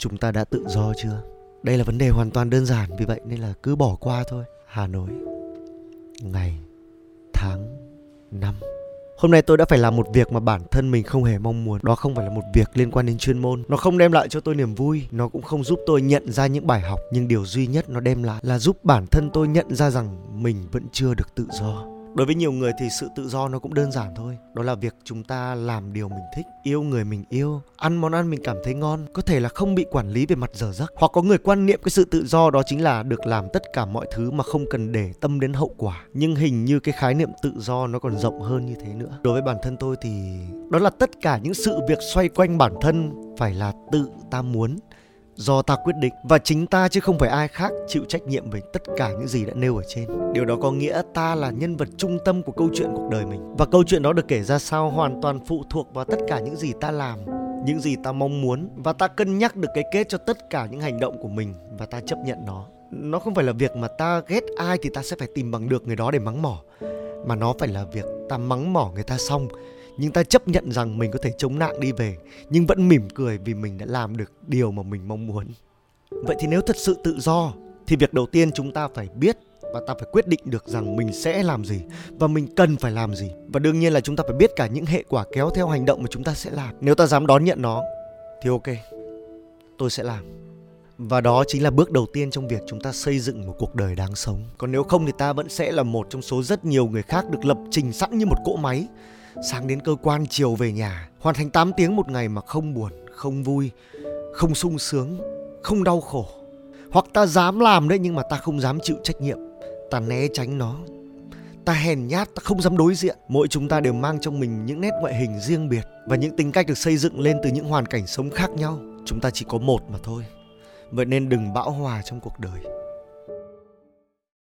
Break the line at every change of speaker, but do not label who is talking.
chúng ta đã tự do chưa đây là vấn đề hoàn toàn đơn giản, vì vậy nên là cứ bỏ qua thôi hà nội, ngày, tháng, năm Hôm nay tôi đã phải làm một việc mà bản thân mình không hề mong muốn. Đó không phải là một việc liên quan đến chuyên môn. Nó không đem lại cho tôi niềm vui. Nó cũng không giúp tôi nhận ra những bài học. Nhưng điều duy nhất nó đem lại là giúp bản thân tôi nhận ra rằng mình vẫn chưa được tự do đối với nhiều người thì sự tự do nó cũng đơn giản thôi. Đó là việc chúng ta làm điều mình thích, yêu người mình yêu, ăn món ăn mình cảm thấy ngon. Có thể là không bị quản lý về mặt giờ giấc hoặc có người quan niệm cái sự tự do đó chính là được làm tất cả mọi thứ mà không cần để tâm đến hậu quả. Nhưng hình như cái khái niệm tự do nó còn rộng hơn như thế nữa. Đối với bản thân tôi thì đó là tất cả những sự việc xoay quanh bản thân phải là tự ta muốn do ta quyết định và chính ta chứ không phải ai khác chịu trách nhiệm về tất cả những gì đã nêu ở trên. Điều đó có nghĩa ta là nhân vật trung tâm của câu chuyện cuộc đời mình và câu chuyện đó được kể ra sao hoàn toàn phụ thuộc vào tất cả những gì ta làm, những gì ta mong muốn và ta cân nhắc được cái kết cho tất cả những hành động của mình và ta chấp nhận nó. Nó không phải là việc mà ta ghét ai thì ta sẽ phải tìm bằng được người đó để mắng mỏ mà nó phải là việc ta mắng mỏ người ta xong nhưng ta chấp nhận rằng mình có thể chống nạn đi về, nhưng vẫn mỉm cười vì mình đã làm được điều mà mình mong muốn. Vậy thì nếu thật sự tự do, thì việc đầu tiên chúng ta phải biết và ta phải quyết định được rằng mình sẽ làm gì và mình cần phải làm gì. Và đương nhiên là chúng ta phải biết cả những hệ quả kéo theo hành động mà chúng ta sẽ làm. Nếu ta dám đón nhận nó, thì ok, tôi sẽ làm. Và đó chính là bước đầu tiên trong việc chúng ta xây dựng một cuộc đời đáng sống. Còn nếu không thì ta vẫn sẽ là một trong số rất nhiều người khác được lập trình sẵn như một cỗ máy sáng đến cơ quan chiều về nhà, hoàn thành 8 tiếng một ngày mà không buồn, không vui, không sung sướng, không đau khổ. Hoặc ta dám làm đấy nhưng mà ta không dám chịu trách nhiệm. Ta né tránh nó. Ta hèn nhát, ta không dám đối diện. Mỗi chúng ta đều mang trong mình những nét ngoại hình riêng biệt và những tính cách được xây dựng lên từ những hoàn cảnh sống khác nhau. Chúng ta chỉ có một mà thôi. Vậy nên đừng bão hòa trong cuộc đời.